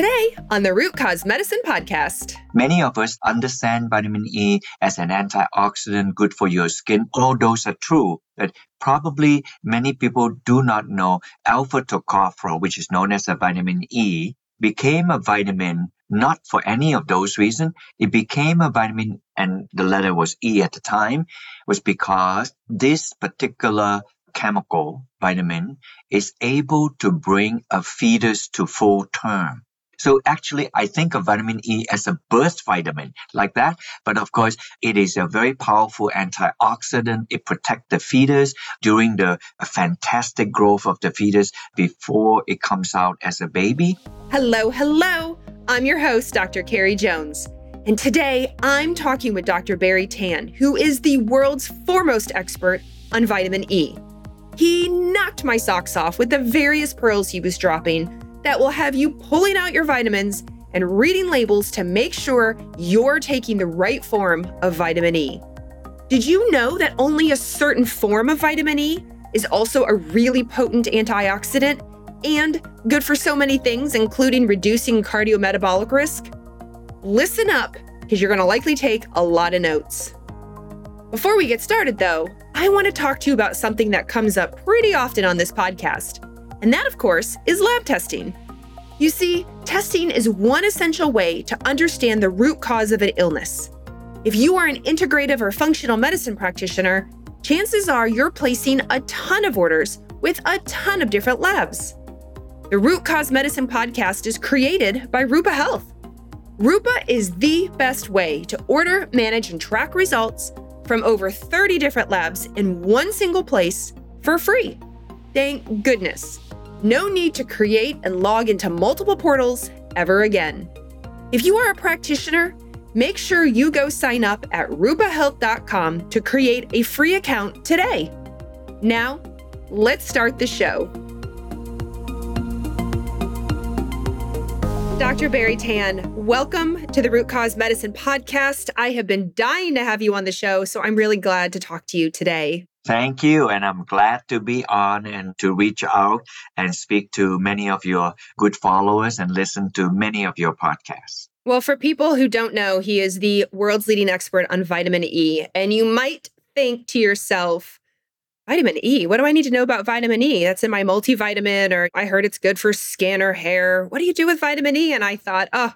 Today on the Root Cause Medicine Podcast. Many of us understand vitamin E as an antioxidant good for your skin. All those are true, but probably many people do not know alpha tocopherol, which is known as a vitamin E, became a vitamin not for any of those reasons. It became a vitamin, and the letter was E at the time, was because this particular chemical vitamin is able to bring a fetus to full term. So actually, I think of vitamin E as a burst vitamin like that. But of course, it is a very powerful antioxidant. It protects the fetus during the fantastic growth of the fetus before it comes out as a baby. Hello, hello. I'm your host, Dr. Carrie Jones. And today I'm talking with Dr. Barrie Tan, who is the world's foremost expert on vitamin E. He knocked my socks off with the various pearls he was dropping that will have you pulling out your vitamins and reading labels to make sure you're taking the right form of vitamin E. Did you know that only a certain form of vitamin E is also a really potent antioxidant and good for so many things, including reducing cardiometabolic risk? Listen up, because you're going to likely take a lot of notes. Before we get started, though, I want to talk to you about something that comes up pretty often on this podcast and that, of course, is lab testing. You see, testing is one essential way to understand the root cause of an illness. If you are an integrative or functional medicine practitioner, chances are you're placing a ton of orders with a ton of different labs. The Root Cause Medicine podcast is created by Rupa Health. Rupa is the best way to order, manage, and track results from over 30 different labs in one single place for free. Thank goodness. No need to create and log into multiple portals ever again. If you are a practitioner, make sure you go sign up at rupahealth.com to create a free account today. Now, let's start the show. Dr. Barrie Tan, welcome to the Root Cause Medicine podcast. I have been dying to have you on the show, so I'm really glad to talk to you today. Thank you. And I'm glad to be on and to reach out and speak to many of your good followers and listen to many of your podcasts. Well, for people who don't know, he is the world's leading expert on vitamin E. And you might think to yourself, vitamin E, what do I need to know about vitamin E? That's in my multivitamin, or I heard it's good for skin or hair. What do you do with vitamin E? And I thought, oh,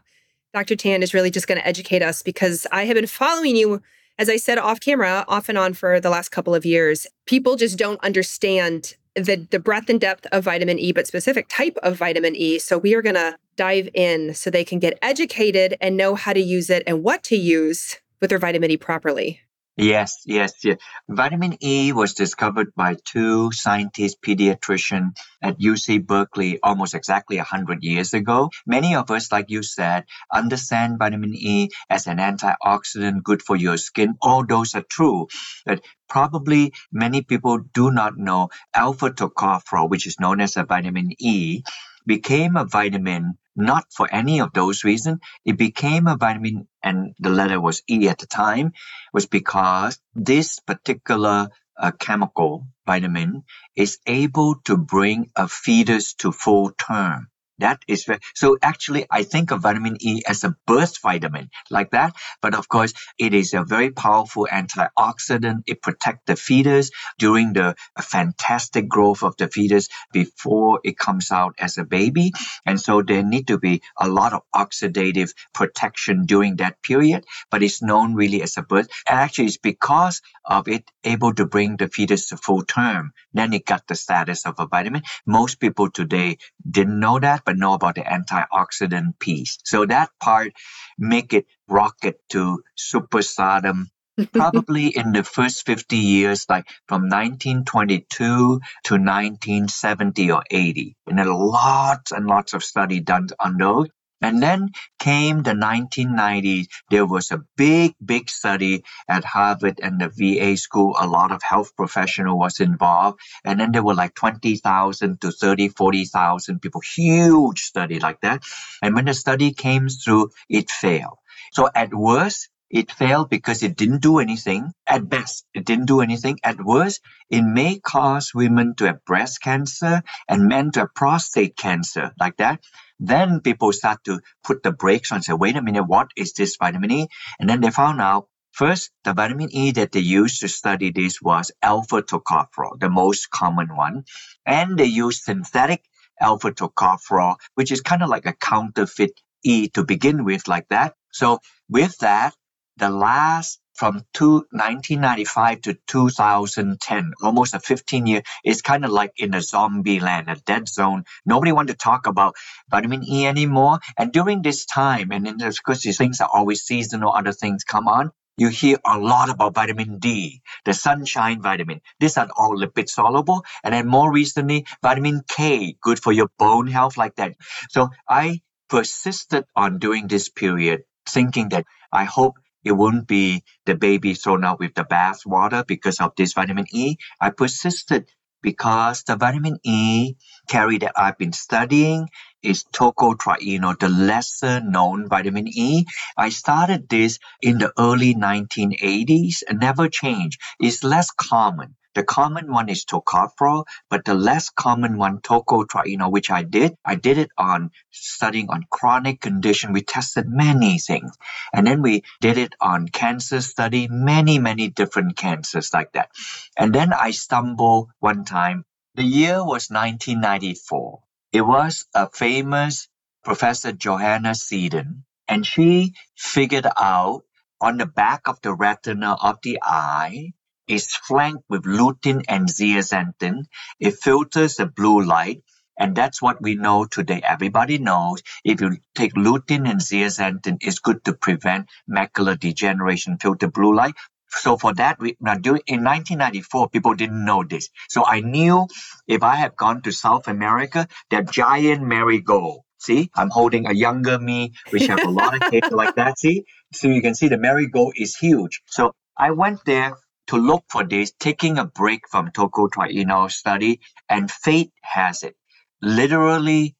Dr. Tan is really just going to educate us because I have been following you as I said off camera, off and on for the last couple of years, people just don't understand the, the breadth and depth of vitamin E, but specific type of vitamin E. So we are going to dive in so they can get educated and know how to use it and what to use with their vitamin E properly. Yes, yes, yes. Vitamin E was discovered by two scientists, pediatricians at UC Berkeley almost exactly 100 years ago. Many of us, like you said, understand vitamin E as an antioxidant good for your skin. All those are true. But probably many people do not know alpha tocopherol, which is known as a vitamin E, became a vitamin not for any of those reasons. It became a vitamin, and the letter was E at the time, was because this particular uh, chemical vitamin is able to bring a fetus to full term. That is very, so actually I think of vitamin E as a burst vitamin like that. But of course, it is a very powerful antioxidant. It protects the fetus during the fantastic growth of the fetus before it comes out as a baby. And so there need to be a lot of oxidative protection during that period, but it's known really as a burst. And actually it's because of it able to bring the fetus to full term. Then it got the status of a vitamin. Most people today didn't know that but know about the antioxidant piece. So that part make it rocket to superstardom probably in the first 50 years, like from 1922 to 1970 or 80. And a lots and lots of study done on those. And then came the 1990s. There was a big, big study at Harvard and the VA school. A lot of health professional was involved. And then there were like 20,000 to 30, 40,000 people. Huge study like that. And when the study came through, it failed. So at worst, it failed because it didn't do anything. At best, it didn't do anything. At worst, it may cause women to have breast cancer and men to have prostate cancer, like that. Then people start to put the brakes on and say, wait a minute, what is this vitamin E? And then they found out First, the vitamin E that they used to study this was alpha tocopherol, the most common one. And they used synthetic alpha tocopherol, which is kind of like a counterfeit E to begin with, like that. So with that, the last from two, 1995 to 2010, almost a 15 year, is kind of like in a zombie land, a dead zone. Nobody want to talk about vitamin E anymore. And during this time, and then because these things are always seasonal, other things come on, you hear a lot about vitamin D, the sunshine vitamin. These are all lipid soluble. And then more recently, vitamin K, good for your bone health, like that. So I persisted on doing this period, thinking that I hope it wouldn't be the baby thrown out with the bath water because of this vitamin E. I persisted because the vitamin E Carrie that I've been studying is tocotrienol, the lesser known vitamin E. I started this in the early 1980s and never changed. It's less common. The common one is tocopherol, but the less common one, tocotrienol, which I did, I did it on studying on chronic condition. We tested many things. And then we did it on cancer study, many, many different cancers like that. And then I stumbled one time. The year was 1994. It was a famous Professor Johanna Seddon, and she figured out on the back of the retina of the eye is flanked with lutein and zeaxanthin. It filters the blue light. And that's what we know today. Everybody knows if you take lutein and zeaxanthin, it's good to prevent macular degeneration, filter blue light. So for that, we, now during, in 1994, people didn't know this. So I knew if I had gone to South America, that giant marigold. See, I'm holding a younger me, which have a lot of hair like that. See, so you can see the marigold is huge. So I went there to look for this, taking a break from tocotrienol study, and fate has it. Literally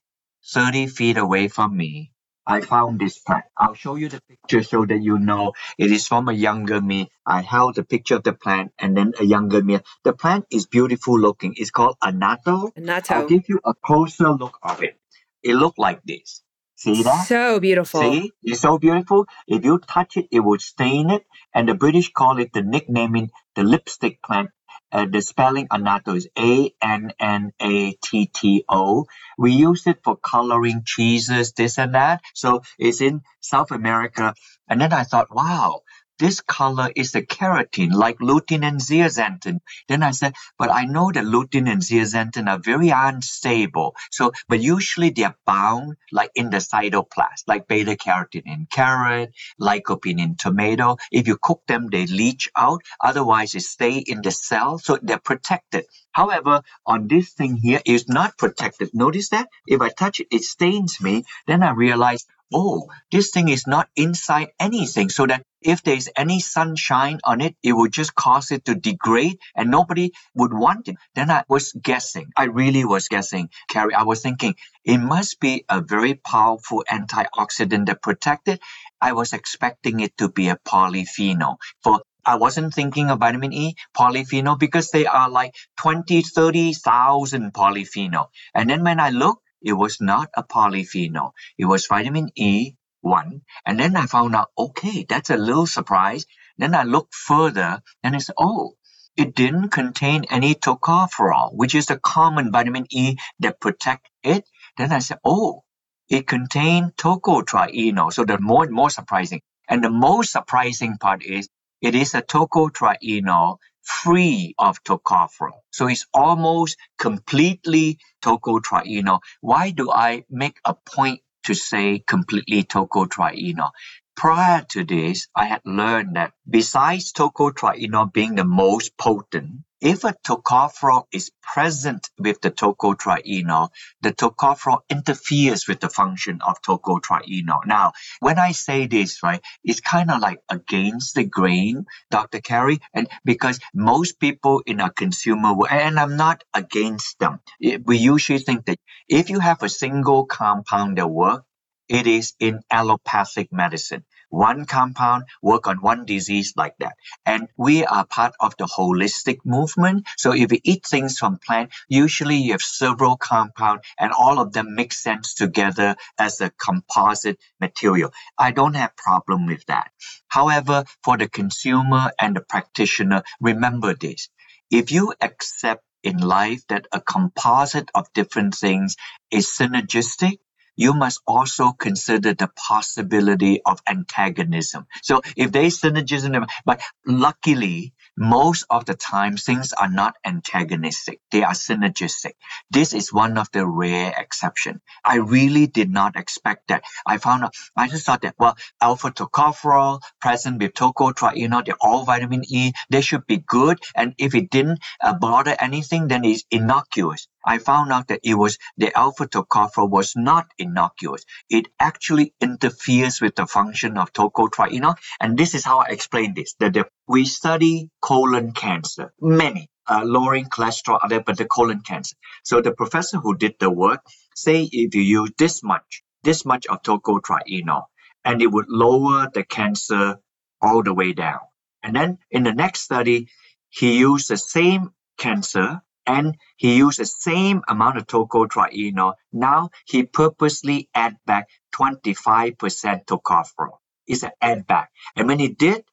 30 feet away from me, I found this plant. I'll show you the picture so that you know it is from a younger me. I held the picture of the plant and then a younger me. The plant is beautiful looking. It's called annatto. Annatto. I'll give you a closer look of it. It looked like this. See that? So beautiful. See, it's so beautiful. If you touch it, it will stain it. And the British call it the nicknaming the lipstick plant. Uh, the spelling annatto is A N N A T T O. We use it for coloring cheeses, this and that. So it's in South America. And then I thought, wow, this color is the keratin, like lutein and zeaxanthin. Then I said, but I know that lutein and zeaxanthin are very unstable. So, but usually they are bound like in the cytoplasm, like beta carotene in carrot, lycopene in tomato. If you cook them, they leach out. Otherwise, they stay in the cell, so they're protected. However, on this thing here, it's not protected. Notice that if I touch it, it stains me. Then I realize, oh, this thing is not inside anything. So that if there's any sunshine on it, it would just cause it to degrade and nobody would want it. Then I was guessing. I really was guessing, Carrie. I was thinking it must be a very powerful antioxidant that protects it. I was expecting it to be a polyphenol. For I wasn't thinking of vitamin E, polyphenol, because they are like 20, 30,000 polyphenol. And then when I look, it was not a polyphenol. It was vitamin E one. And then I found out, okay, that's a little surprise. Then I looked further and it's, oh, it didn't contain any tocopherol, which is the common vitamin E that protect it. Then I said, oh, it contained tocotrienol. So the more and more surprising. And the most surprising part is it is a tocotrienol free of tocopherol. So it's almost completely tocotrienol. Why do I make a point to say completely tocotrienol? Prior to this, I had learned that besides tocotrienol being the most potent, if a tocopherol is present with the tocotrienol, the tocopherol interferes with the function of tocotrienol. Now, when I say this, right, it's kind of like against the grain, Dr. Carrie, and because most people in a consumer world, and I'm not against them, eh, we usually think that if you have a single compound that works, it is in allopathic medicine one compound work on one disease like that. And we are part of the holistic movement. So if you eat things from plant, usually you have several compounds and all of them make sense together as a composite material. I don't have problem with that. However, for the consumer and the practitioner, remember this. If you accept in life that a composite of different things is synergistic, you must also consider the possibility of antagonism. So if is synergism, but luckily, most of the time things are not antagonistic. They are synergistic. This is one of the rare exception. I really did not expect that. I found out i just thought that well alpha tocopherol present with tocotrienol they're all vitamin e. They should be good. And if it didn't uh, bother anything then it's innocuous I found out that it was the alpha tocopherol was not innocuous. It actually interferes with the function of tocotrienol. And this is how I explain this. That the, we study colon cancer, many, uh, lowering cholesterol, other, but the colon cancer. So the professor who did the work say if you use this much, this much of tocotrienol, and it would lower the cancer all the way down. And then in the next study, he used the same cancer and he used the same amount of tocotrienol. Now he purposely add back 25% tocopherol. It's an add back. And when he did,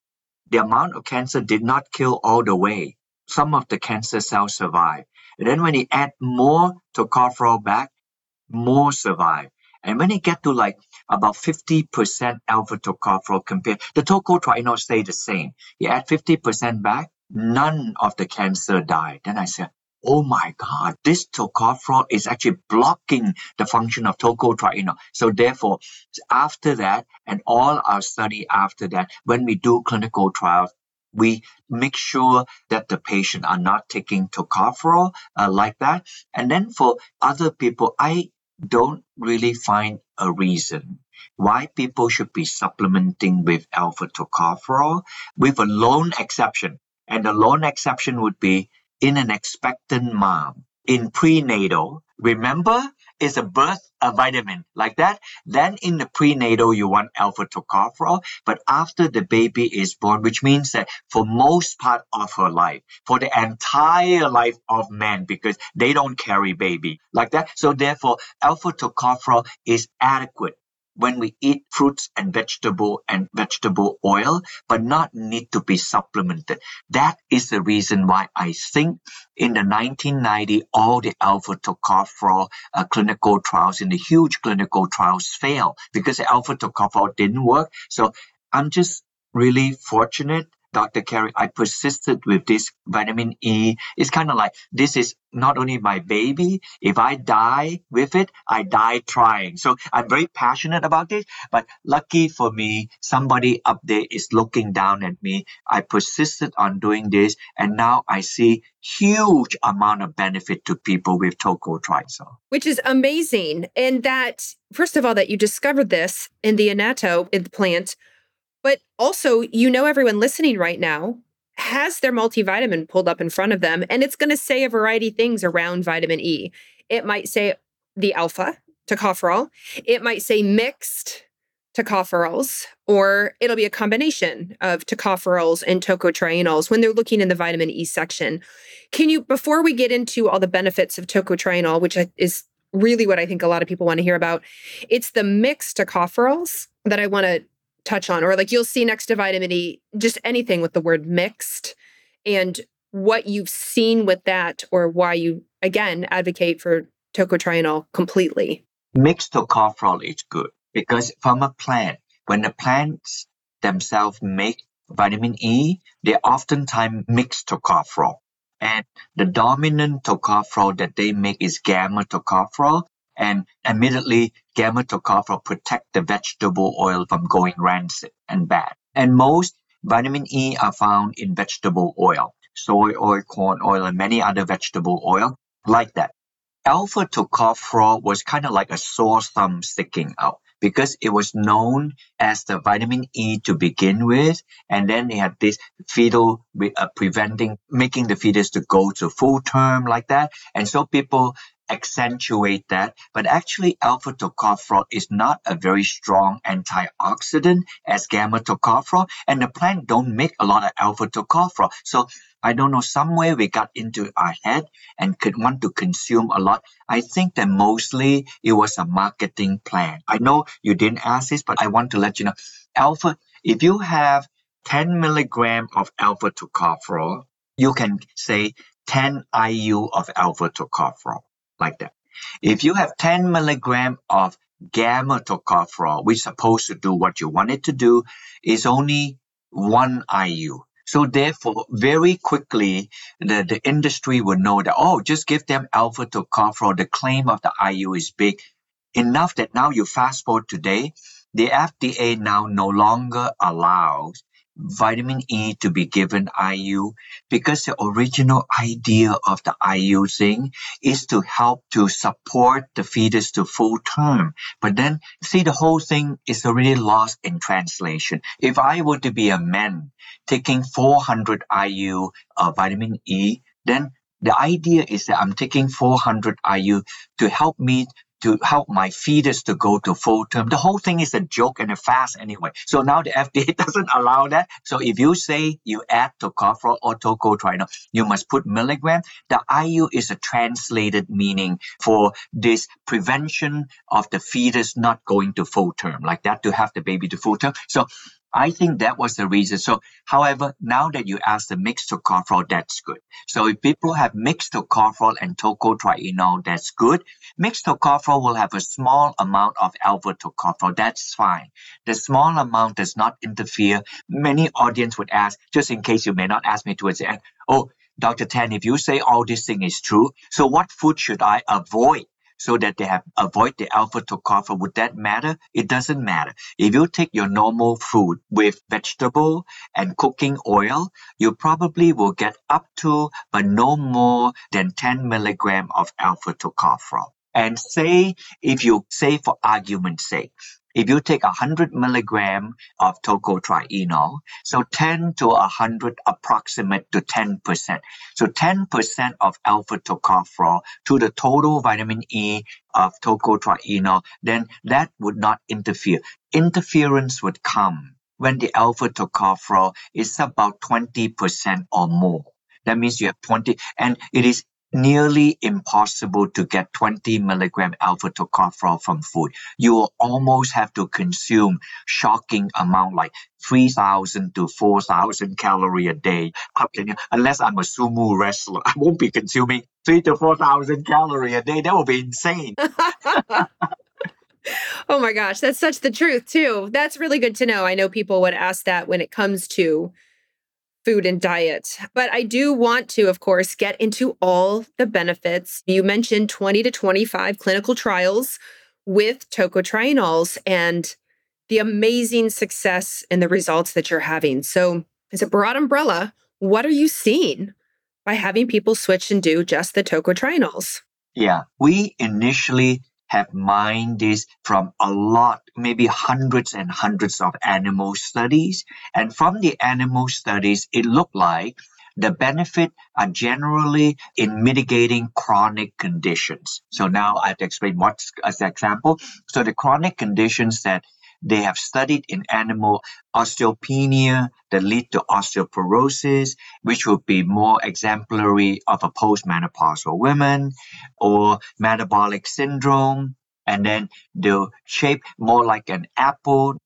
the amount of cancer did not kill all the way. Some of the cancer cells survive. And then when he add more tocopherol back, more survive. And when he get to like about 50% alpha tocopherol compared, the tocotrienol stay the same. He add 50% back, none of the cancer died. Then I said, oh my God, this tocopherol is actually blocking the function of tocotrienol. So therefore, after that, and all our study after that, when we do clinical trials, we make sure that the patient are not taking tocopherol uh, like that. And then for other people, I don't really find a reason why people should be supplementing with alpha tocopherol with a lone exception. And the lone exception would be in an expectant mom in prenatal. Remember, it's a birth a vitamin like that. Then in the prenatal, you want alpha tocopherol. But after the baby is born, which means that for most part of her life, for the entire life of men, because they don't carry baby like that. So therefore, alpha tocopherol is adequate when we eat fruits and vegetable and vegetable oil, but not need to be supplemented. That is the reason why I think in the 1990, all the alpha tocopherol uh, clinical trials in the huge clinical trials failed because alpha tocopherol didn't work. So I'm just really fortunate Dr. Carrie, I persisted with this vitamin E. It's kind of like this is not only my baby. If I die with it, I die trying. So I'm very passionate about this. But lucky for me, somebody up there is looking down at me. I persisted on doing this, and now I see huge amount of benefit to people with tocotrienol. Which is amazing. And that, first of all, that you discovered this in the annatto in the plant but also, you know, everyone listening right now has their multivitamin pulled up in front of them, and it's going to say a variety of things around vitamin E. It might say the alpha tocopherol, it might say mixed tocopherols, or it'll be a combination of tocopherols and tocotrienols when they're looking in the vitamin E section. Can you, before we get into all the benefits of tocotrienol, which is really what I think a lot of people want to hear about, it's the mixed tocopherols that I want to touch on, or like you'll see next to vitamin E, just anything with the word mixed and what you've seen with that, or why you again advocate for tocotrienol completely. Mixed tocopherol is good because from a plant, when the plants themselves make vitamin E, they oftentimes mix tocopherol. And the dominant tocopherol that they make is gamma tocopherol, and immediately gamma tocopherol protect the vegetable oil from going rancid and bad. And most vitamin E are found in vegetable oil, soy oil, corn oil, and many other vegetable oil like that. Alpha tocopherol was kind of like a sore thumb sticking out because it was known as the vitamin E to begin with, and then they had this fetal uh, preventing, making the fetus to go to full term like that, and so people accentuate that. But actually, alpha tocopherol is not a very strong antioxidant as gamma tocopherol, and the plant don't make a lot of alpha tocopherol. So I don't know, somewhere we got into our head and could want to consume a lot. I think that mostly it was a marketing plan. I know you didn't ask this, but I want to let you know. Alpha, if you have 10 milligram of alpha tocopherol, you can say 10 IU of alpha tocopherol, like that. If you have 10 milligram of gamma tocopherol, which is supposed to do what you want it to do, is only 1 IU. So therefore, very quickly, the, the industry will know that, oh, just give them alpha tocopherol. The claim of the IU is big enough that now you fast forward today, the FDA now no longer allows vitamin E to be given IU because the original idea of the IU thing is to help to support the fetus to full term. But then, see, the whole thing is already lost in translation. If I were to be a man taking 400 IU of uh, vitamin E, then the idea is that I'm taking 400 IU to help me to help my fetus to go to full term. The whole thing is a joke and a fast anyway. So now the FDA doesn't allow that. So if you say you add tocopherol or tocotrienol, you must put milligram. The IU is a translated meaning for this prevention of the fetus not going to full term, like that to have the baby to full term. So I think that was the reason. So, however, now that you ask the mixed tocopherol, that's good. So, if people have mixed tocopherol and tocotrienol, that's good. Mixed tocopherol will have a small amount of alpha tocopherol. That's fine. The small amount does not interfere. Many audience would ask, just in case you may not ask me towards the end, oh, Dr. Tan, if you say all this thing is true, so what food should I avoid so that they have avoid the alpha tocopherol. Would that matter? It doesn't matter. If you take your normal food with vegetable and cooking oil, you probably will get up to but no more than 10 milligram of alpha tocopherol. And say, if you say for argument's sake, if you take 100 milligram of tocotrienol, so 10 to 100 approximate to 10%. So 10% of alpha tocopherol to the total vitamin E of tocotrienol, then that would not interfere. Interference would come when the alpha tocopherol is about 20% or more. That means you have 20, and it is nearly impossible to get 20 milligram alpha tocopherol from food. You will almost have to consume shocking amount like 3,000 to 4,000 calorie a day. Unless I'm a sumo wrestler, I won't be consuming three to 4,000 calorie a day. That would be insane. oh my gosh, that's such the truth too. That's really good to know. I know people would ask that when it comes to food and diet. But I do want to, of course, get into all the benefits. You mentioned 20 to 25 clinical trials with tocotrienols and the amazing success and the results that you're having. So, as a broad umbrella, what are you seeing by having people switch and do just the tocotrienols? Yeah, we initially have mined this from a lot, maybe hundreds and hundreds of animal studies. And from the animal studies, it looked like the benefit are generally in mitigating chronic conditions. So now I have to explain what's as an example. So the chronic conditions that they have studied in animal osteopenia that lead to osteoporosis, which would be more exemplary of a postmenopausal woman, or metabolic syndrome, and then they'll shape more like an apple.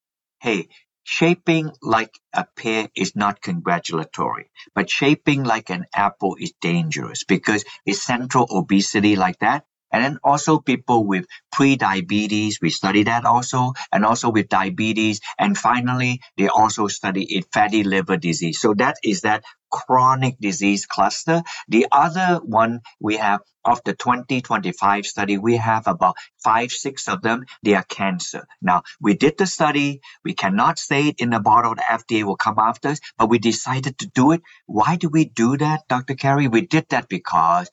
Hey, shaping like a pear is not congratulatory, but shaping like an apple is dangerous because it's central obesity like that and then also people with pre-diabetes, we study that also, and also with diabetes. And finally, they also study it, fatty liver disease. So that is that chronic disease cluster. The other one we have of the 2025 study, we have about five, six of them. They are cancer. Now, we did the study. We cannot say it in the bottle. The FDA will come after us, but we decided to do it. Why do we do that, Dr. Carrie? We did that because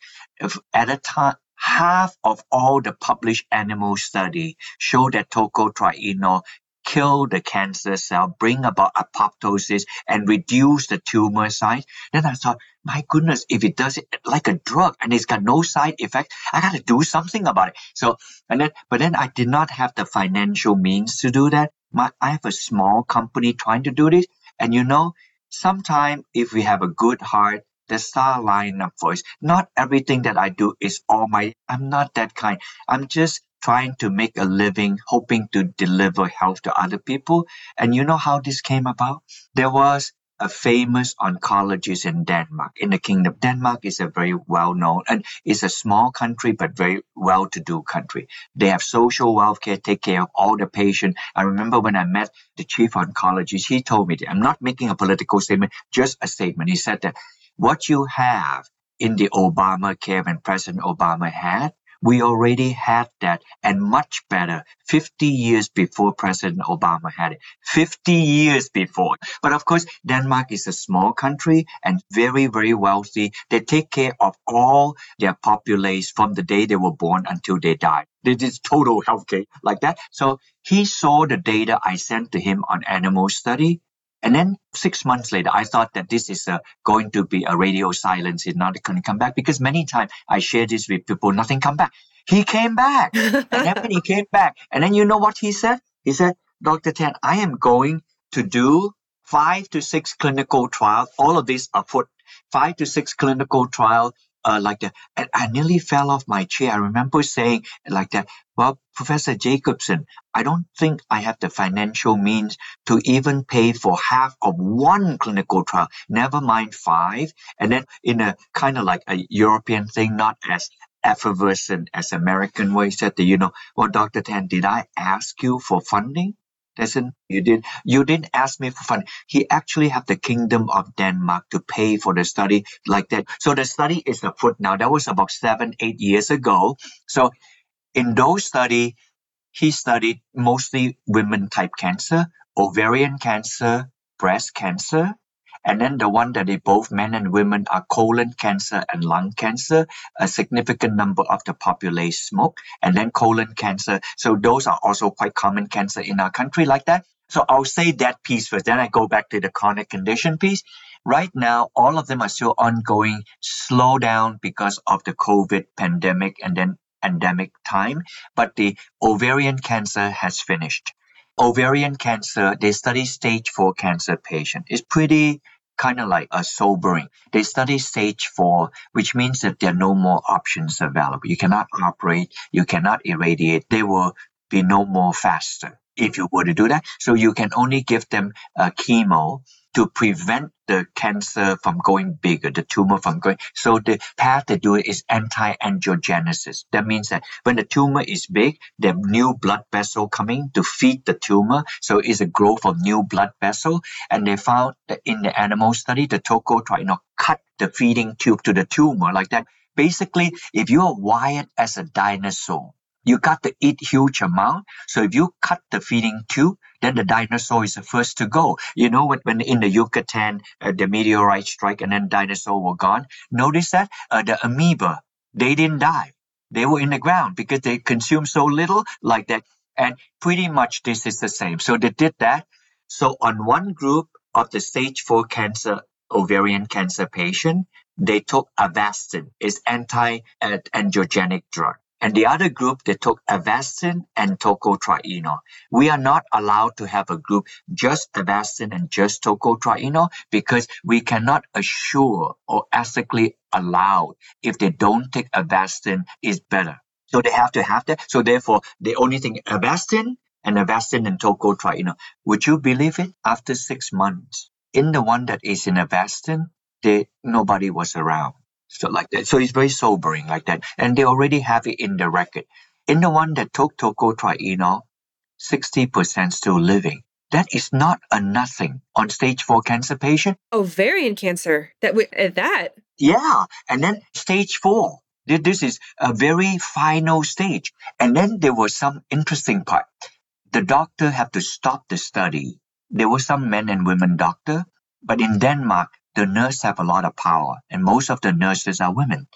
at a time, half of all the published animal study show that tocotrienol kill the cancer cell, bring about apoptosis, and reduce the tumor size. Then I thought, my goodness, if it does it like a drug and it's got no side effect, I got to do something about it. So, and then, but then I did not have the financial means to do that. My, I have a small company trying to do this. And you know, sometimes if we have a good heart, the star line up for us. Not everything that I do is all my, I'm not that kind. I'm just trying to make a living, hoping to deliver health to other people. And you know how this came about? There was a famous oncologist in Denmark, in the kingdom. Denmark is a very well known and it's a small country, but very well to do country. They have social welfare, take care of all the patients. I remember when I met the chief oncologist, he told me, that, I'm not making a political statement, just a statement. He said that what you have in the Obamacare when President Obama had we already had that and much better 50 years before President Obama had it. 50 years before. But of course, Denmark is a small country and very, very wealthy. They take care of all their populace from the day they were born until they die. This is total healthcare like that. So he saw the data I sent to him on animal study and then six months later, I thought that this is a, going to be a radio silence. It's not going to come back because many times I share this with people, nothing come back. He came back. and then when he came back, and then you know what he said? He said, Dr. Tan, I am going to do five to six clinical trials. All of these are for five to six clinical trials uh, like that. And I nearly fell off my chair. I remember saying like that, well, Professor Jakobsen, I don't think I have the financial means to even pay for half of one clinical trial, never mind five. And then in a kind of like a European thing, not as effervescent as American way, said that, you know, well, Dr. Tan, did I ask you for funding? Listen, you did you didn't ask me for fun. He actually have the kingdom of Denmark to pay for the study like that. So the study is afoot now. That was about seven, eight years ago. So in those study, he studied mostly women type cancer, ovarian cancer, breast cancer, and then the one that they both men and women are colon cancer and lung cancer. A significant number of the population smoke, and then colon cancer. So those are also quite common cancer in our country like that. So I'll say that piece first. Then I go back to the chronic condition piece. Right now, all of them are still ongoing, slow down because of the COVID pandemic and then endemic time. But the ovarian cancer has finished ovarian cancer, they study stage four cancer patient. It's pretty kind of like a sobering. They study stage four, which means that there are no more options available. You cannot operate, you cannot irradiate. There will be no more faster if you were to do that. So you can only give them a chemo to prevent the cancer from going bigger, the tumor from going. So the path they do it is anti-angiogenesis. That means that when the tumor is big, the new blood vessel coming to feed the tumor. So it's a growth of new blood vessel. And they found that in the animal study, the tocotrienol cut the feeding tube to the tumor like that. Basically, if you are wired as a dinosaur, you got to eat huge amount. So if you cut the feeding tube, then the dinosaur is the first to go. You know, when, when in the Yucatan, uh, the meteorite strike and then dinosaur were gone. Notice that uh, the amoeba, they didn't die. They were in the ground because they consumed so little like that. And pretty much this is the same. So they did that. So on one group of the stage four cancer, ovarian cancer patient, they took Avastin, it's anti-angiogenic drug and the other group they took Avastin and tocotrienol. We are not allowed to have a group just Avastin and just tocotrienol because we cannot assure or ethically allow if they don't take Avastin is better. So they have to have that. So therefore, the only thing Avastin and Avastin and tocotrienol. Would you believe it? After six months, in the one that is in Avastin, they nobody was around so like that. So it's very sobering like that. And they already have it in the record. In the one that took tocotrienol, 60% still living. That is not a nothing on stage four cancer patient. Ovarian cancer. That at uh, that. Yeah, and then stage four. This is a very final stage. And then there was some interesting part. The doctor had to stop the study. There were some men and women doctor, but in Denmark, the nurse have a lot of power and most of the nurses are women.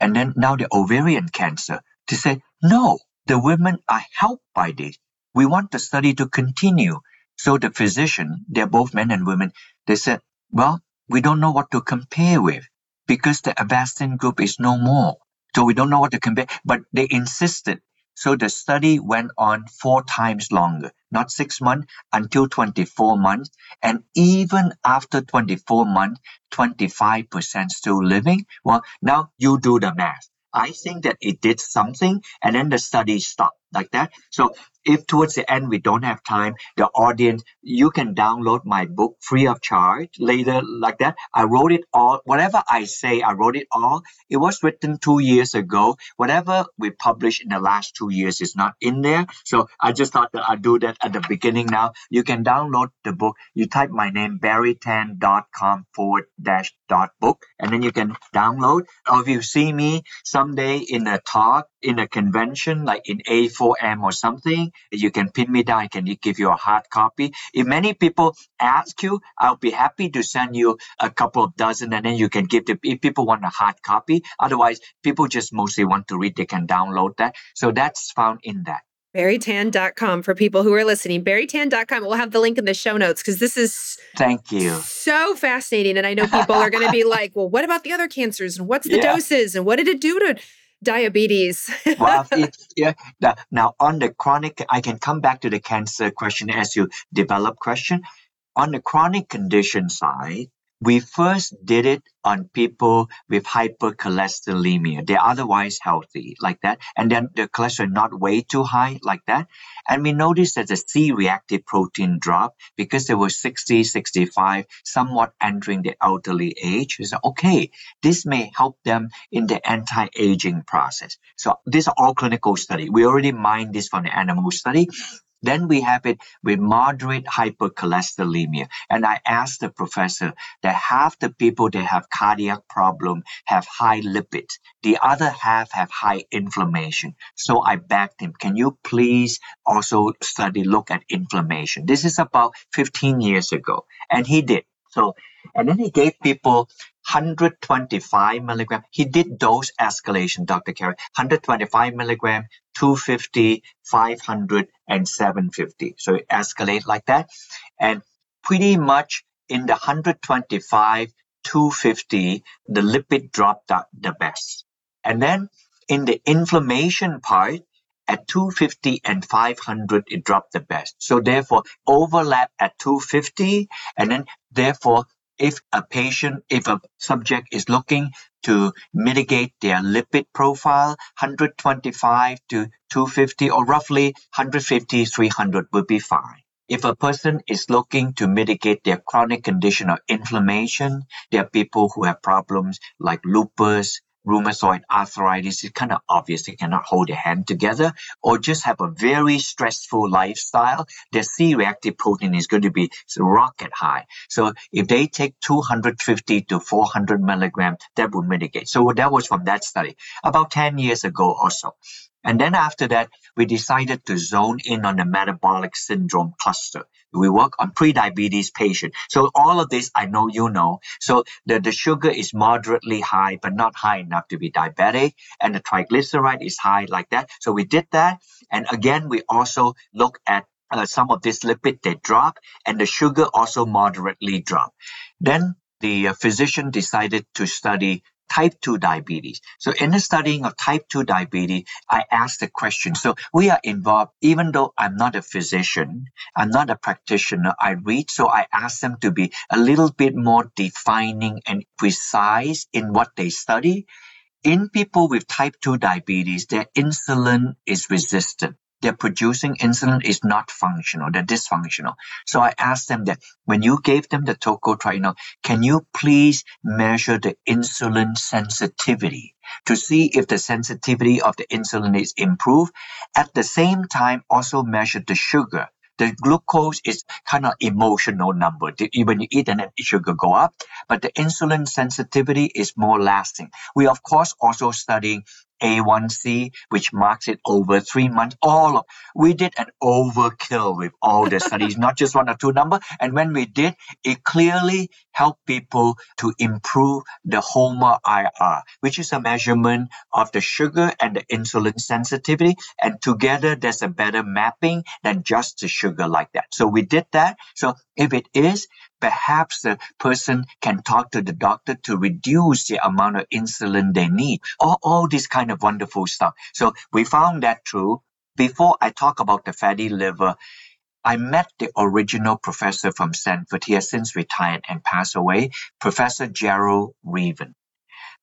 And then now the ovarian cancer, to say, no, the women are helped by this. We want the study to continue. So the physician, they're both men and women, they said, well, we don't know what to compare with because the Avastin group is no more. So we don't know what to compare, but they insisted. So the study went on four times longer, not six months until 24 months. And even after 24 months, 25% still living. Well, now you do the math. I think that it did something and then the study stopped like that. So if towards the end we don't have time, the audience, you can download my book free of charge later like that. I wrote it all. Whatever I say, I wrote it all. It was written two years ago. Whatever we published in the last two years is not in there. So I just thought that I'd do that at the beginning now. You can download the book. You type my name, barrietan.com forward dash dot book, and then you can download. Or if you see me someday in a talk, in a convention, like in A4M or something, you can pin me down. I can give you a hard copy. If many people ask you, I'll be happy to send you a couple of dozen and then you can give the, if people want a hard copy. Otherwise, people just mostly want to read, they can download that. So that's found in that. Barrietan.com for people who are listening. Barrietan.com. We'll have the link in the show notes because this is thank you so fascinating. And I know people are going to be like, well, what about the other cancers and what's the yeah. doses and what did it do to diabetes. well, yeah. Now, on the chronic, I can come back to the cancer question as you develop question. On the chronic condition side, we first did it on people with hypercholesterolemia. They're otherwise healthy, like that. And then the cholesterol not way too high, like that. And we noticed that the C reactive protein dropped because they were 60, 65, somewhat entering the elderly age. We said, okay, this may help them in the anti-aging process. So these are all clinical study. We already mined this from the animal study. Then we have it with moderate hypercholesterolemia. And I asked the professor that half the people that have cardiac problem have high lipids. The other half have high inflammation. So I begged him, can you please also study, look at inflammation? This is about 15 years ago. And he did. So, and then he gave people 125 milligram. He did dose escalation, Dr. Carrie. 125 milligram, 250, 500, and 750. So it escalate like that. And pretty much in the 125, 250, the lipid dropped the best. And then in the inflammation part, at 250 and 500, it dropped the best. So therefore, overlap at 250, and then therefore if a patient, if a subject is looking to mitigate their lipid profile, 125 to 250 or roughly 150, 300 would be fine. If a person is looking to mitigate their chronic condition of inflammation, there are people who have problems like lupus, rheumatoid arthritis, it's kind of obvious they cannot hold their hand together, or just have a very stressful lifestyle, their C reactive protein is going to be rocket high. So if they take 250 to 400 milligrams, that will mitigate. So that was from that study about 10 years ago or so. And then after that, we decided to zone in on the metabolic syndrome cluster. We work on pre-diabetes patient. So all of this, I know you know. So the, the sugar is moderately high, but not high enough to be diabetic. And the triglyceride is high like that. So we did that. And again, we also look at uh, some of this lipid they drop and the sugar also moderately drop. Then the uh, physician decided to study type 2 diabetes. So in the studying of type 2 diabetes, I asked the question. So we are involved, even though I'm not a physician, I'm not a practitioner, I read. So I asked them to be a little bit more defining and precise in what they study. In people with type 2 diabetes, their insulin is resistant they're producing insulin is not functional, they're dysfunctional. So I asked them that when you gave them the tocotrienol, can you please measure the insulin sensitivity to see if the sensitivity of the insulin is improved? At the same time, also measure the sugar the glucose is kind of emotional number. When you eat and then sugar go up, but the insulin sensitivity is more lasting. We of course also studying A1C, which marks it over three months. Oh, all of we did an overkill with all the studies, not just one or two number. And when we did, it clearly helped people to improve the HOMA IR, which is a measurement of the sugar and the insulin sensitivity. And together, there's a better mapping than just the sugar like that. So we did that. So if it is, perhaps the person can talk to the doctor to reduce the amount of insulin they need all, all this kind of wonderful stuff so we found that true before i talk about the fatty liver I met the original professor from Stanford. He has since retired and passed away, Professor Gerald Reaven.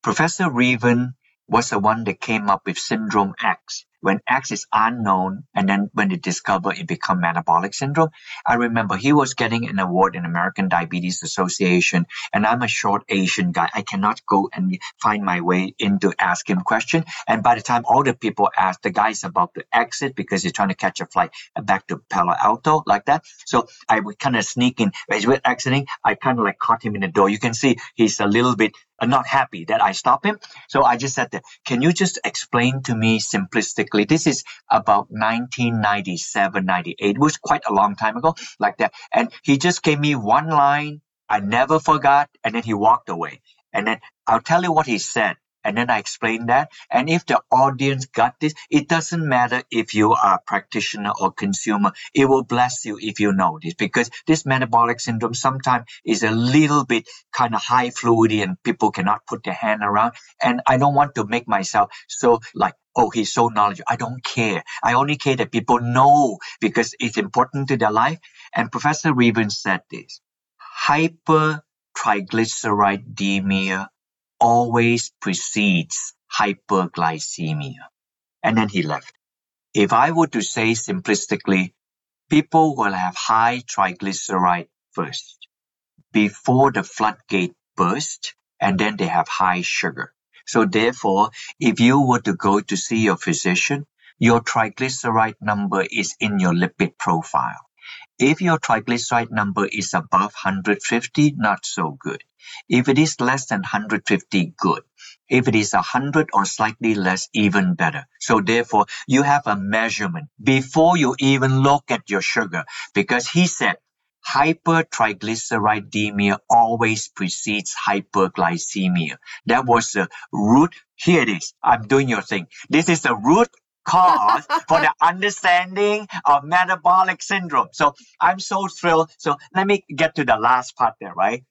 Professor Reaven was the one that came up with Syndrome X when X is unknown and then when they discover it become metabolic syndrome. I remember he was getting an award in American Diabetes Association and I'm a short Asian guy. I cannot go and find my way in to ask him question. And by the time all the people ask, the guy's about to exit because he's trying to catch a flight back to Palo Alto like that. So I would kind of sneak in. As we're exiting, I kind of like caught him in the door. You can see he's a little bit Uh, not happy that I stopped him. So I just said that, can you just explain to me simplistically? This is about 1997, 98. It was quite a long time ago, like that. And he just gave me one line. I never forgot. And then he walked away. And then I'll tell you what he said and then I explain that. And if the audience got this, it doesn't matter if you are a practitioner or consumer. It will bless you if you know this because this metabolic syndrome sometimes is a little bit kind of high fluidity and people cannot put their hand around. And I don't want to make myself so like oh, he's so knowledgeable. I don't care. I only care that people know because it's important to their life. And Professor Reaven said this hypertriglyceridemia always precedes hyperglycemia. And then he left. If I were to say simplistically, people will have high triglyceride first before the floodgate burst, and then they have high sugar. So therefore, if you were to go to see your physician, your triglyceride number is in your lipid profile. If your triglyceride number is above 150, not so good. If it is less than 150, good. If it is 100 or slightly less, even better. So therefore, you have a measurement before you even look at your sugar. Because he said, hypertriglyceridemia always precedes hyperglycemia. That was the root. Here it is. I'm doing your thing. This is the root cause for the understanding of metabolic syndrome. So I'm so thrilled. So let me get to the last part there, right?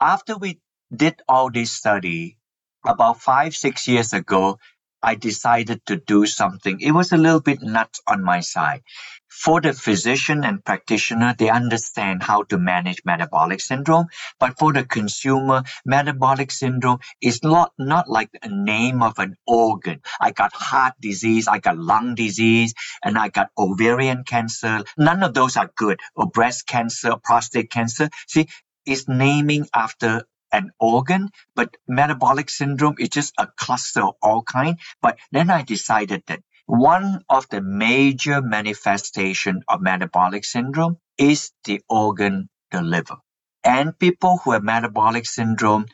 After we did all this study about five, six years ago, I decided to do something. It was a little bit nuts on my side. For the physician and practitioner, they understand how to manage metabolic syndrome. But for the consumer, metabolic syndrome is not, not like a name of an organ. I got heart disease, I got lung disease, and I got ovarian cancer. None of those are good. Or breast cancer, prostate cancer. See, it's naming after an organ, but metabolic syndrome is just a cluster of all kind. But then I decided that one of the major manifestation of metabolic syndrome is the organ, the liver. And people who have metabolic syndrome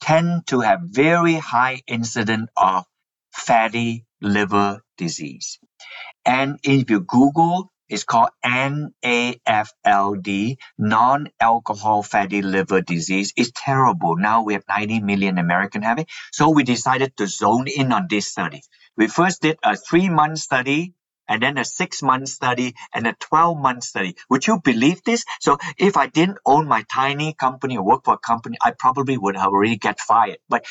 tend to have very high incidence of fatty liver disease. And if you Google it's called NAFLD, non-alcohol fatty liver disease. It's terrible. Now we have 90 million American have it. So we decided to zone in on this study. We first did a three-month study and then a six month study and a 12 month study. Would you believe this? So if I didn't own my tiny company or work for a company, I probably would have already get fired. But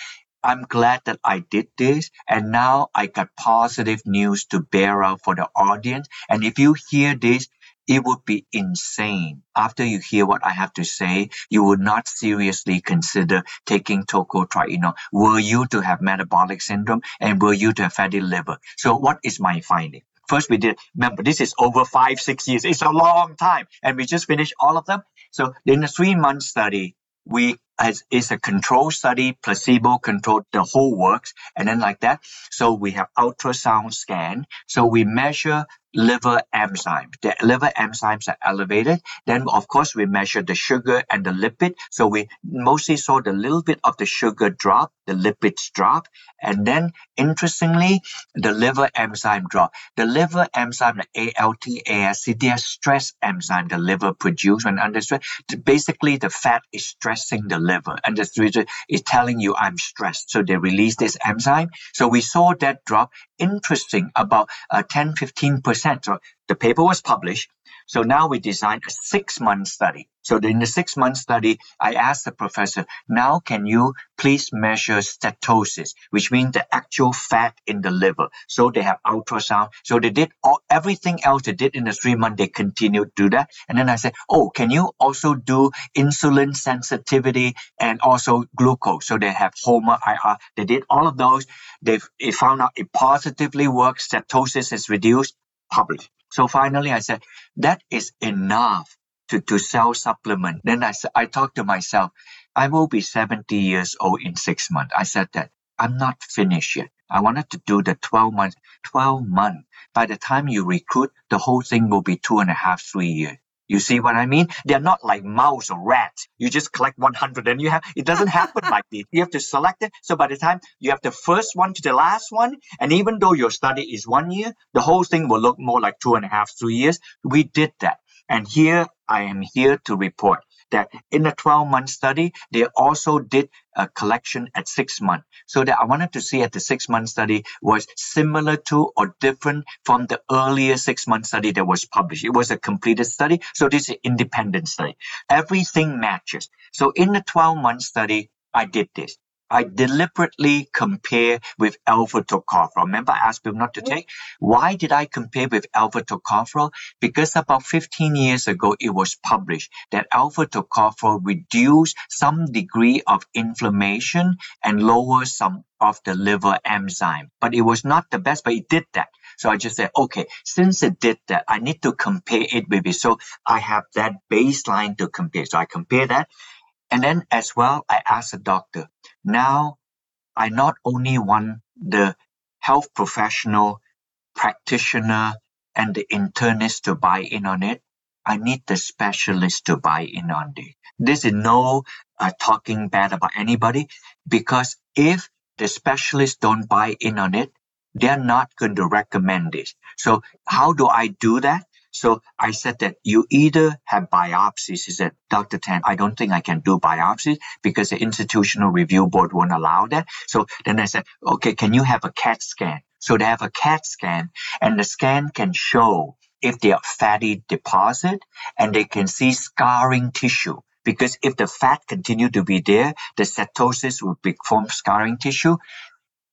I'm glad that I did this and now I got positive news to bear out for the audience. And if you hear this, it would be insane. After you hear what I have to say, you would not seriously consider taking tocotrienol were you to have metabolic syndrome and were you to have fatty liver. So what is my finding? First, we did, remember, this is over five, six years. It's a long time. And we just finished all of them. So in a three month study, we as is a control study, placebo controlled, the whole works, and then like that. So we have ultrasound scan. So we measure liver enzymes. The liver enzymes are elevated. Then, of course, we measure the sugar and the lipid. So we mostly saw the little bit of the sugar drop, the lipids drop, and then interestingly, the liver enzyme drop. The liver enzyme, the ALT, AST, they are stress enzyme the liver produces when under stress. Basically, the fat is stressing the liver, and the liver is telling you I'm stressed. So they release this enzyme. So we saw that drop. Interesting, about uh, 10, 15%. So the paper was published. So now we designed a six month study. So in the six month study, I asked the professor, now can you please measure steatosis, which means the actual fat in the liver. So they have ultrasound. So they did all, everything else they did in the three months, they continued to do that. And then I said, oh, can you also do insulin sensitivity and also glucose? So they have HOMA IR. They did all of those. They, they found out it positively works. Steatosis is reduced. Published. So finally, I said, that is enough to, to sell supplement. Then I said, I talked to myself, I will be 70 years old in six months. I said that I'm not finished yet. I wanted to do the 12 months. 12 months. By the time you recruit, the whole thing will be two and a half, three years. You see what I mean? They're not like mouse or rat. You just collect 100 and you have, it doesn't happen like this. You have to select it. So by the time you have the first one to the last one, and even though your study is one year, the whole thing will look more like two and a half, three years. We did that. And here I am here to report that in the 12 month study, they also did a collection at six months. So that I wanted to see at the six month study was similar to or different from the earlier six month study that was published. It was a completed study. So this is independent study. Everything matches. So in the 12 month study, I did this. I deliberately compare with alpha tocopherol. Remember, I asked people not to take. Why did I compare with alpha tocopherol? Because about 15 years ago, it was published that alpha tocopherol reduced some degree of inflammation and lower some of the liver enzyme. But it was not the best, but it did that. So I just said, okay, since it did that, I need to compare it with it. So I have that baseline to compare. So I compare that. And then as well, I asked the doctor, now I not only want the health professional, practitioner, and the internist to buy in on it, I need the specialist to buy in on it. This is no uh, talking bad about anybody because if the specialists don't buy in on it, they're not going to recommend it. So how do I do that? So I said that you either have biopsies. He said, Dr. Tan, I don't think I can do biopsies because the institutional review board won't allow that. So then I said, okay, can you have a CAT scan? So they have a CAT scan and the scan can show if they are fatty deposit and they can see scarring tissue because if the fat continue to be there, the steatosis will form scarring tissue.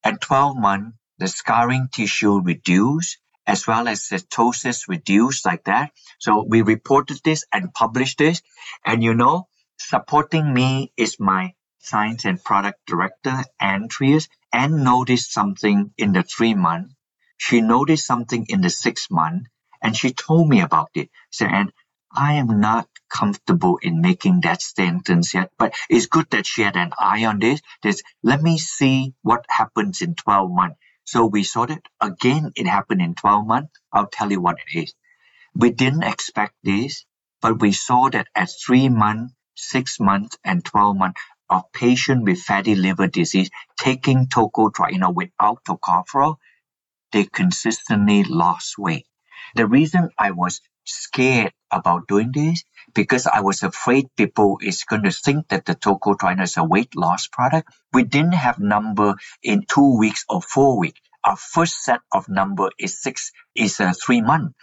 At 12 months, the scarring tissue reduce as well as steatosis reduced like that. So we reported this and published this. And you know, supporting me is my science and product director, Andreas, and noticed something in the three month. She noticed something in the six month and she told me about it. So, and I am not comfortable in making that sentence yet, but it's good that she had an eye on this. This, let me see what happens in 12 months. So we saw that again, it happened in 12 months. I'll tell you what it is. We didn't expect this, but we saw that at three months, six months, and 12 months of patient with fatty liver disease taking tocotrienol without tocopherol, they consistently lost weight. The reason I was scared about doing this because I was afraid people is going to think that the tocotrienol is a weight loss product. We didn't have number in two weeks or four weeks. Our first set of number is six is uh, three months.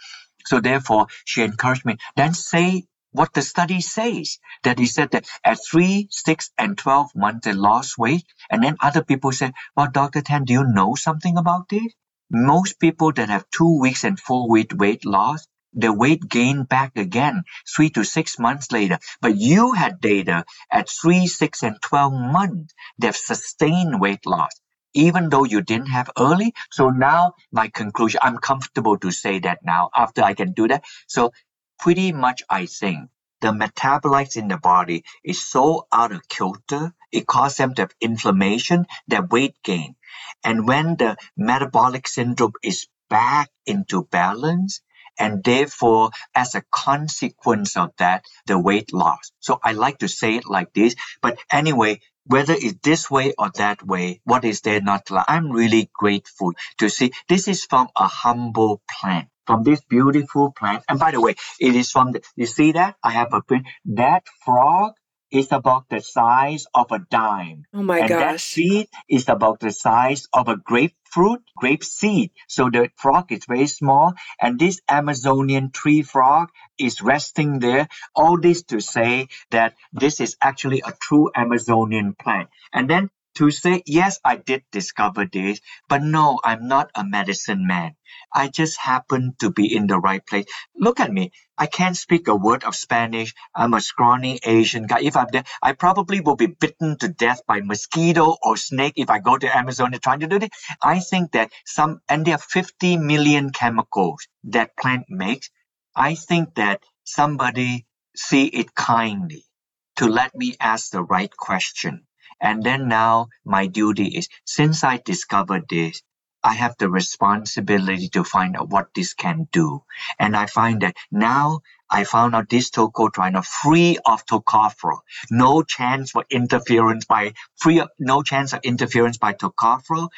So therefore, she encouraged me. Then say what the study says that he said that at three, six, and twelve months they lost weight, and then other people said, "Well, Doctor Tan, do you know something about this?" Most people that have two weeks and four week weight loss the weight gained back again three to six months later. But you had data at three, six, and 12 months. They've sustained weight loss, even though you didn't have early. So now my conclusion, I'm comfortable to say that now after I can do that. So pretty much I think the metabolites in the body is so out of kilter, it causes them to have inflammation, their weight gain. And when the metabolic syndrome is back into balance, And therefore, as a consequence of that, the weight loss. So I like to say it like this. But anyway, whether it's this way or that way, what is there not to like? I'm really grateful to see this is from a humble plant. From this beautiful plant. And by the way, it is from the, you see that? I have a print. That frog is about the size of a dime. Oh my and gosh. that seed is about the size of a grapefruit, grape seed. So the frog is very small. And this Amazonian tree frog is resting there. All this to say that this is actually a true Amazonian plant. And then to say, yes, I did discover this, but no, I'm not a medicine man. I just happen to be in the right place. Look at me. I can't speak a word of Spanish. I'm a scrawny Asian guy. If I'm there, I probably will be bitten to death by mosquito or snake if I go to Amazon and trying to do this. I think that some, and there are 50 million chemicals that plant makes. I think that somebody see it kindly to let me ask the right question and then now my duty is since I discovered this, I have the responsibility to find out what this can do. And I find that now I found out this tocotrienol free of tocopherol. No chance for interference by free, of, no chance of interference by tocopherol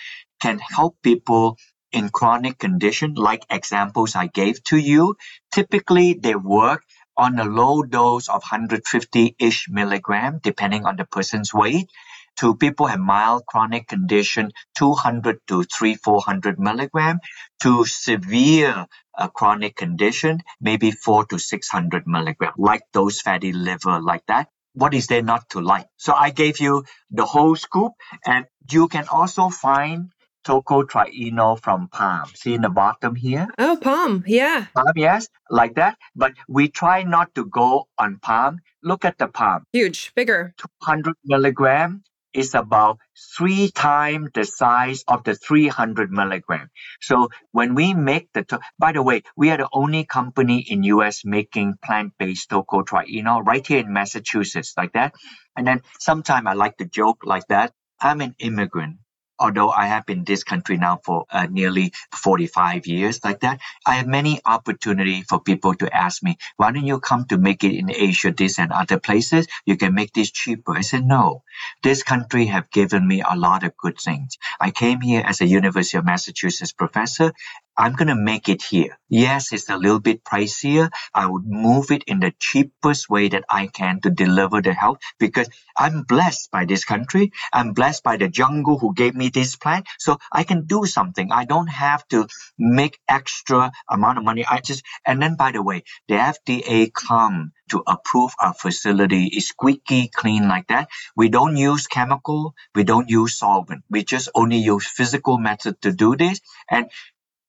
can help people in chronic condition, like examples I gave to you. Typically, they work on a low dose of 150-ish milligram, depending on the person's weight. To people have mild chronic condition 200 to 3 400 milligram. To severe uh, chronic condition maybe 4 to 600 milligram like those fatty liver like that. What is there not to like? So i gave you the whole scoop and you can also find tocotrienol from palm. See in the bottom here? Oh, palm. Yeah. Palm, yes, like that. But we try not to go on palm. Look at the palm. Huge, bigger. 200 milligram is about three times the size of the 300 milligram. So when we make the, to- by the way, we are the only company in US making plant-based tocotrienol right here in Massachusetts like that. And then sometime I like to joke like that. I'm an immigrant. Although I have been in this country now for uh, nearly 45 years, like that, I have many opportunity for people to ask me, why don't you come to make it in Asia, this and other places? You can make this cheaper. I said, no, this country have given me a lot of good things. I came here as a University of Massachusetts professor. I'm going to make it here. Yes, it's a little bit pricier. I would move it in the cheapest way that I can to deliver the health because I'm blessed by this country. I'm blessed by the jungle who gave me this plant. So I can do something. I don't have to make extra amount of money. I just, and then by the way, the FDA come to approve our facility is squeaky clean like that. We don't use chemical. We don't use solvent. We just only use physical method to do this. And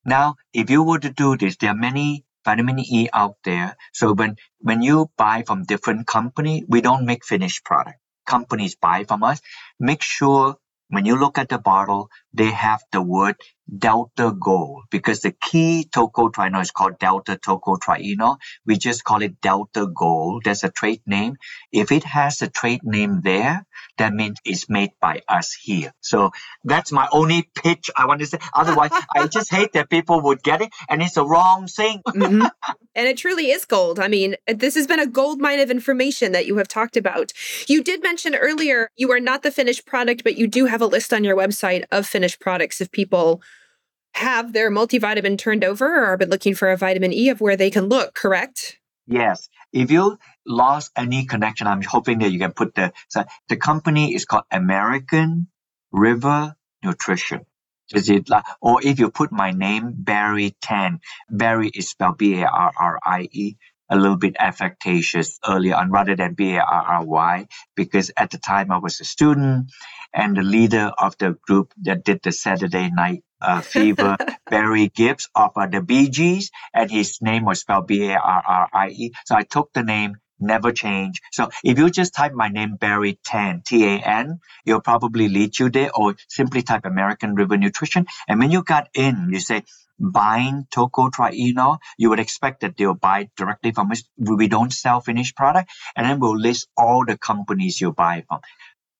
now, if you were to do this, there are many vitamin E out there. So when, when you buy from different company, we don't make finished product. Companies buy from us. Make sure when you look at the bottle, they have the word Delta Gold because the key tocotrienol is called Delta tocotrienol. We just call it Delta Gold. That's a trade name. If it has a trade name there, that means it's made by us here. So that's my only pitch I want to say. Otherwise, I just hate that people would get it and it's the wrong thing. Mhm. And it truly is gold. I mean, this has been a gold mine of information that you have talked about. You did mention earlier you are not the finished product, but you do have a list on your website of finished products if people have their multivitamin turned over or been looking for a vitamin E of where they can look, correct? Yes. If you lost any connection, I'm hoping that you can put the so the company is called American River Nutrition. Is it like, or if you put my name, Barrie Tan, Barrie is spelled B A R R I E, a little bit affectatious early on rather than B A R R Y, because at the time I was a student and the leader of the group that did the Saturday night uh, fever, Barry Gibbs of uh, the Bee Gees, and his name was spelled B A R R I E. So I took the name, never change. So if you just type my name, Barrie Tan, T A N, it'll probably lead you there, or simply type American River Nutrition. And when you got in, you say, buying tocotrienol, you would expect that they'll buy directly from us. We don't sell finished product, and then we'll list all the companies you buy from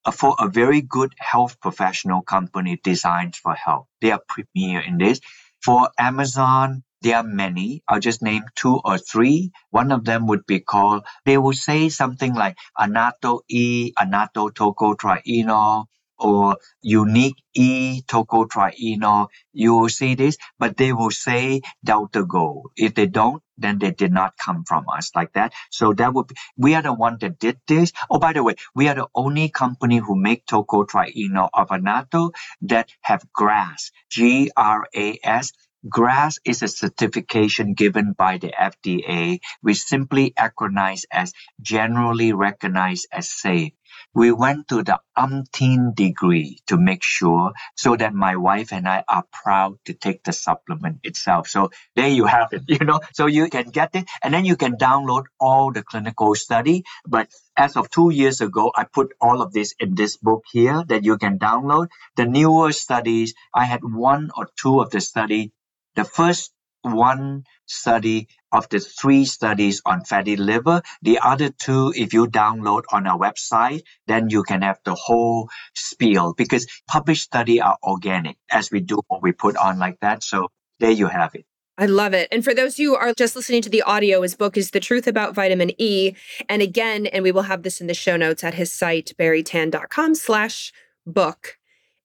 Uh, for a very good health professional company designed for health. They are premier in this. For Amazon, There are many. I'll just name two or three. One of them would be called, they will say something like Annatto E, Annatto tocotrienol, or unique E tocotrienol. You will see this, but they will say Delta Gold. If they don't, then they did not come from us like that. So that would be, we are the one that did this. Oh, by the way, we are the only company who make tocotrienol of annatto that have GRAS, G-R-A-S. GRAS is a certification given by the FDA, which simply acronized as generally recognized as safe we went to the umpteen degree to make sure so that my wife and I are proud to take the supplement itself. So there you have it, you know, so you can get it and then you can download all the clinical study. But as of two years ago, I put all of this in this book here that you can download. The newer studies, I had one or two of the study. The first one study of the three studies on fatty liver. The other two, if you download on our website, then you can have the whole spiel because published study are organic as we do what we put on like that. So there you have it. I love it. And for those who are just listening to the audio, his book is The Truth About Vitamin E. And again, and we will have this in the show notes at his site, barrietan.com slash book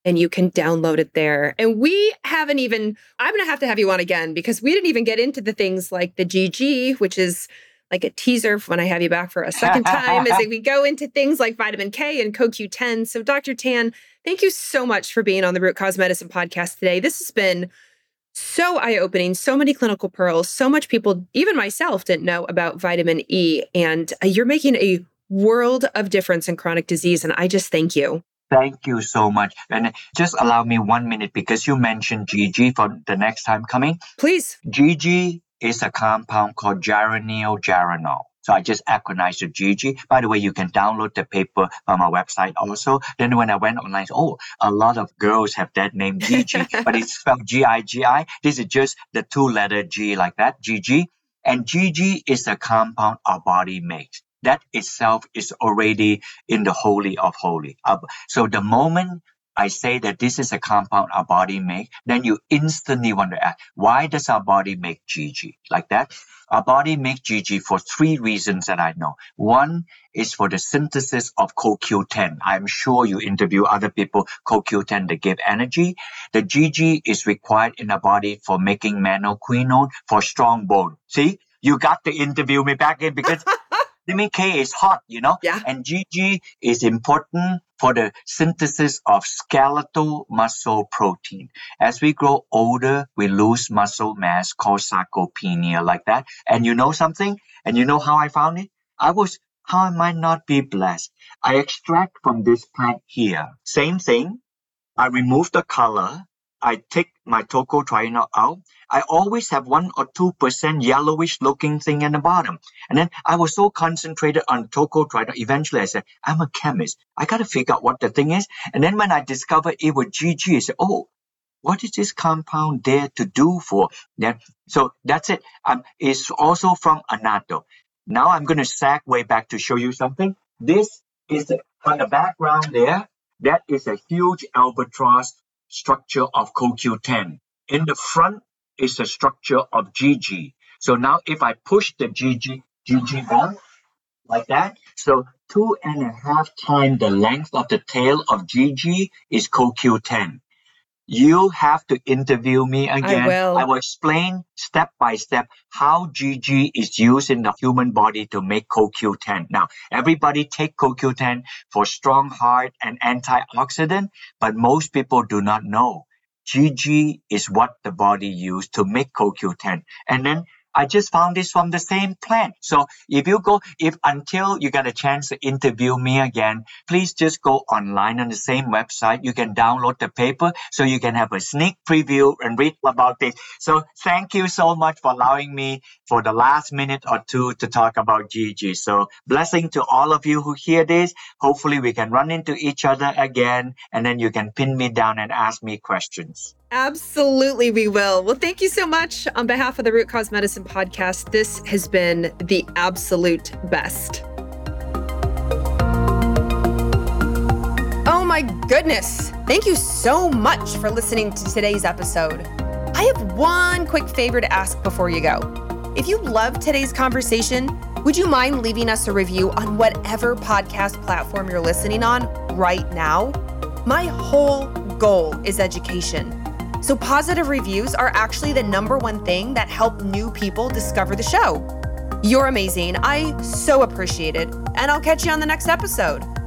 and you can download it there. And we haven't even, I'm going to have to have you on again because we didn't even get into the things like the GG, which is like a teaser when I have you back for a second time as we go into things like vitamin K and CoQ10. So, Dr. Tan, thank you so much for being on the Root Cause Medicine podcast today. This has been so eye opening, so many clinical pearls, so much people, even myself, didn't know about vitamin E. And uh, you're making a world of difference in chronic disease. And I just thank you. Thank you so much. And just allow me one minute because you mentioned GG for the next time coming. Please. GG is a compound called geranylgeraniol. So I just acronized the GG. By the way, you can download the paper from our website also. Then when I went online, oh, a lot of girls have that name GG, but it's spelled G-I-G-I. This is just the two letter G like that, GG. And GG is a compound our body makes that itself is already in the holy of holy. Uh, so the moment I say that this is a compound our body make, then you instantly want to ask, why does our body make GG like that? Our body make GG for three reasons that I know. One is for the synthesis of CoQ10. I'm sure you interview other people, CoQ10 that give energy. The GG is required in the body for making menaquinone for strong bone. See, you got to interview me back in because Vitamin K is hot, you know? Yeah. And GG is important for the synthesis of skeletal muscle protein. As we grow older, we lose muscle mass called sarcopenia, like that. And you know something? And you know how I found it? I was, how I not be blessed? I extract from this plant here. Same thing. I remove the color. I take my Toco tocotrienol out. I always have one or two percent yellowish looking thing in the bottom. And then I was so concentrated on Toco tocotrienol. Eventually I said, I'm a chemist. I got to figure out what the thing is. And then when I discovered it was GG, I said, oh, what is this compound there to do for? Then, so that's it. Um, it's also from annatto. Now I'm going to sag way back to show you something. This is on the background there. That is a huge albatross structure of CoQ10. In the front is the structure of GG. So now if I push the GG, GG down like that, so two and a half times the length of the tail of GG is CoQ10. You have to interview me again. I will. I will explain step by step how GG is used in the human body to make CoQ10. Now, everybody take CoQ10 for strong heart and antioxidant, but most people do not know. GG is what the body used to make CoQ10. And then I just found this from the same plant. So if you go, if until you get a chance to interview me again, please just go online on the same website. You can download the paper so you can have a sneak preview and read about this. So thank you so much for allowing me for the last minute or two to talk about GG. So blessing to all of you who hear this. Hopefully we can run into each other again and then you can pin me down and ask me questions. Absolutely, we will. Well, thank you so much on behalf of the Root Cause Medicine podcast. This has been the absolute best. Oh my goodness. Thank you so much for listening to today's episode. I have one quick favor to ask before you go. If you loved today's conversation, would you mind leaving us a review on whatever podcast platform you're listening on right now? My whole goal is education. So, positive reviews are actually the number one thing that help new people discover the show. You're amazing. I so appreciate it. And I'll catch you on the next episode.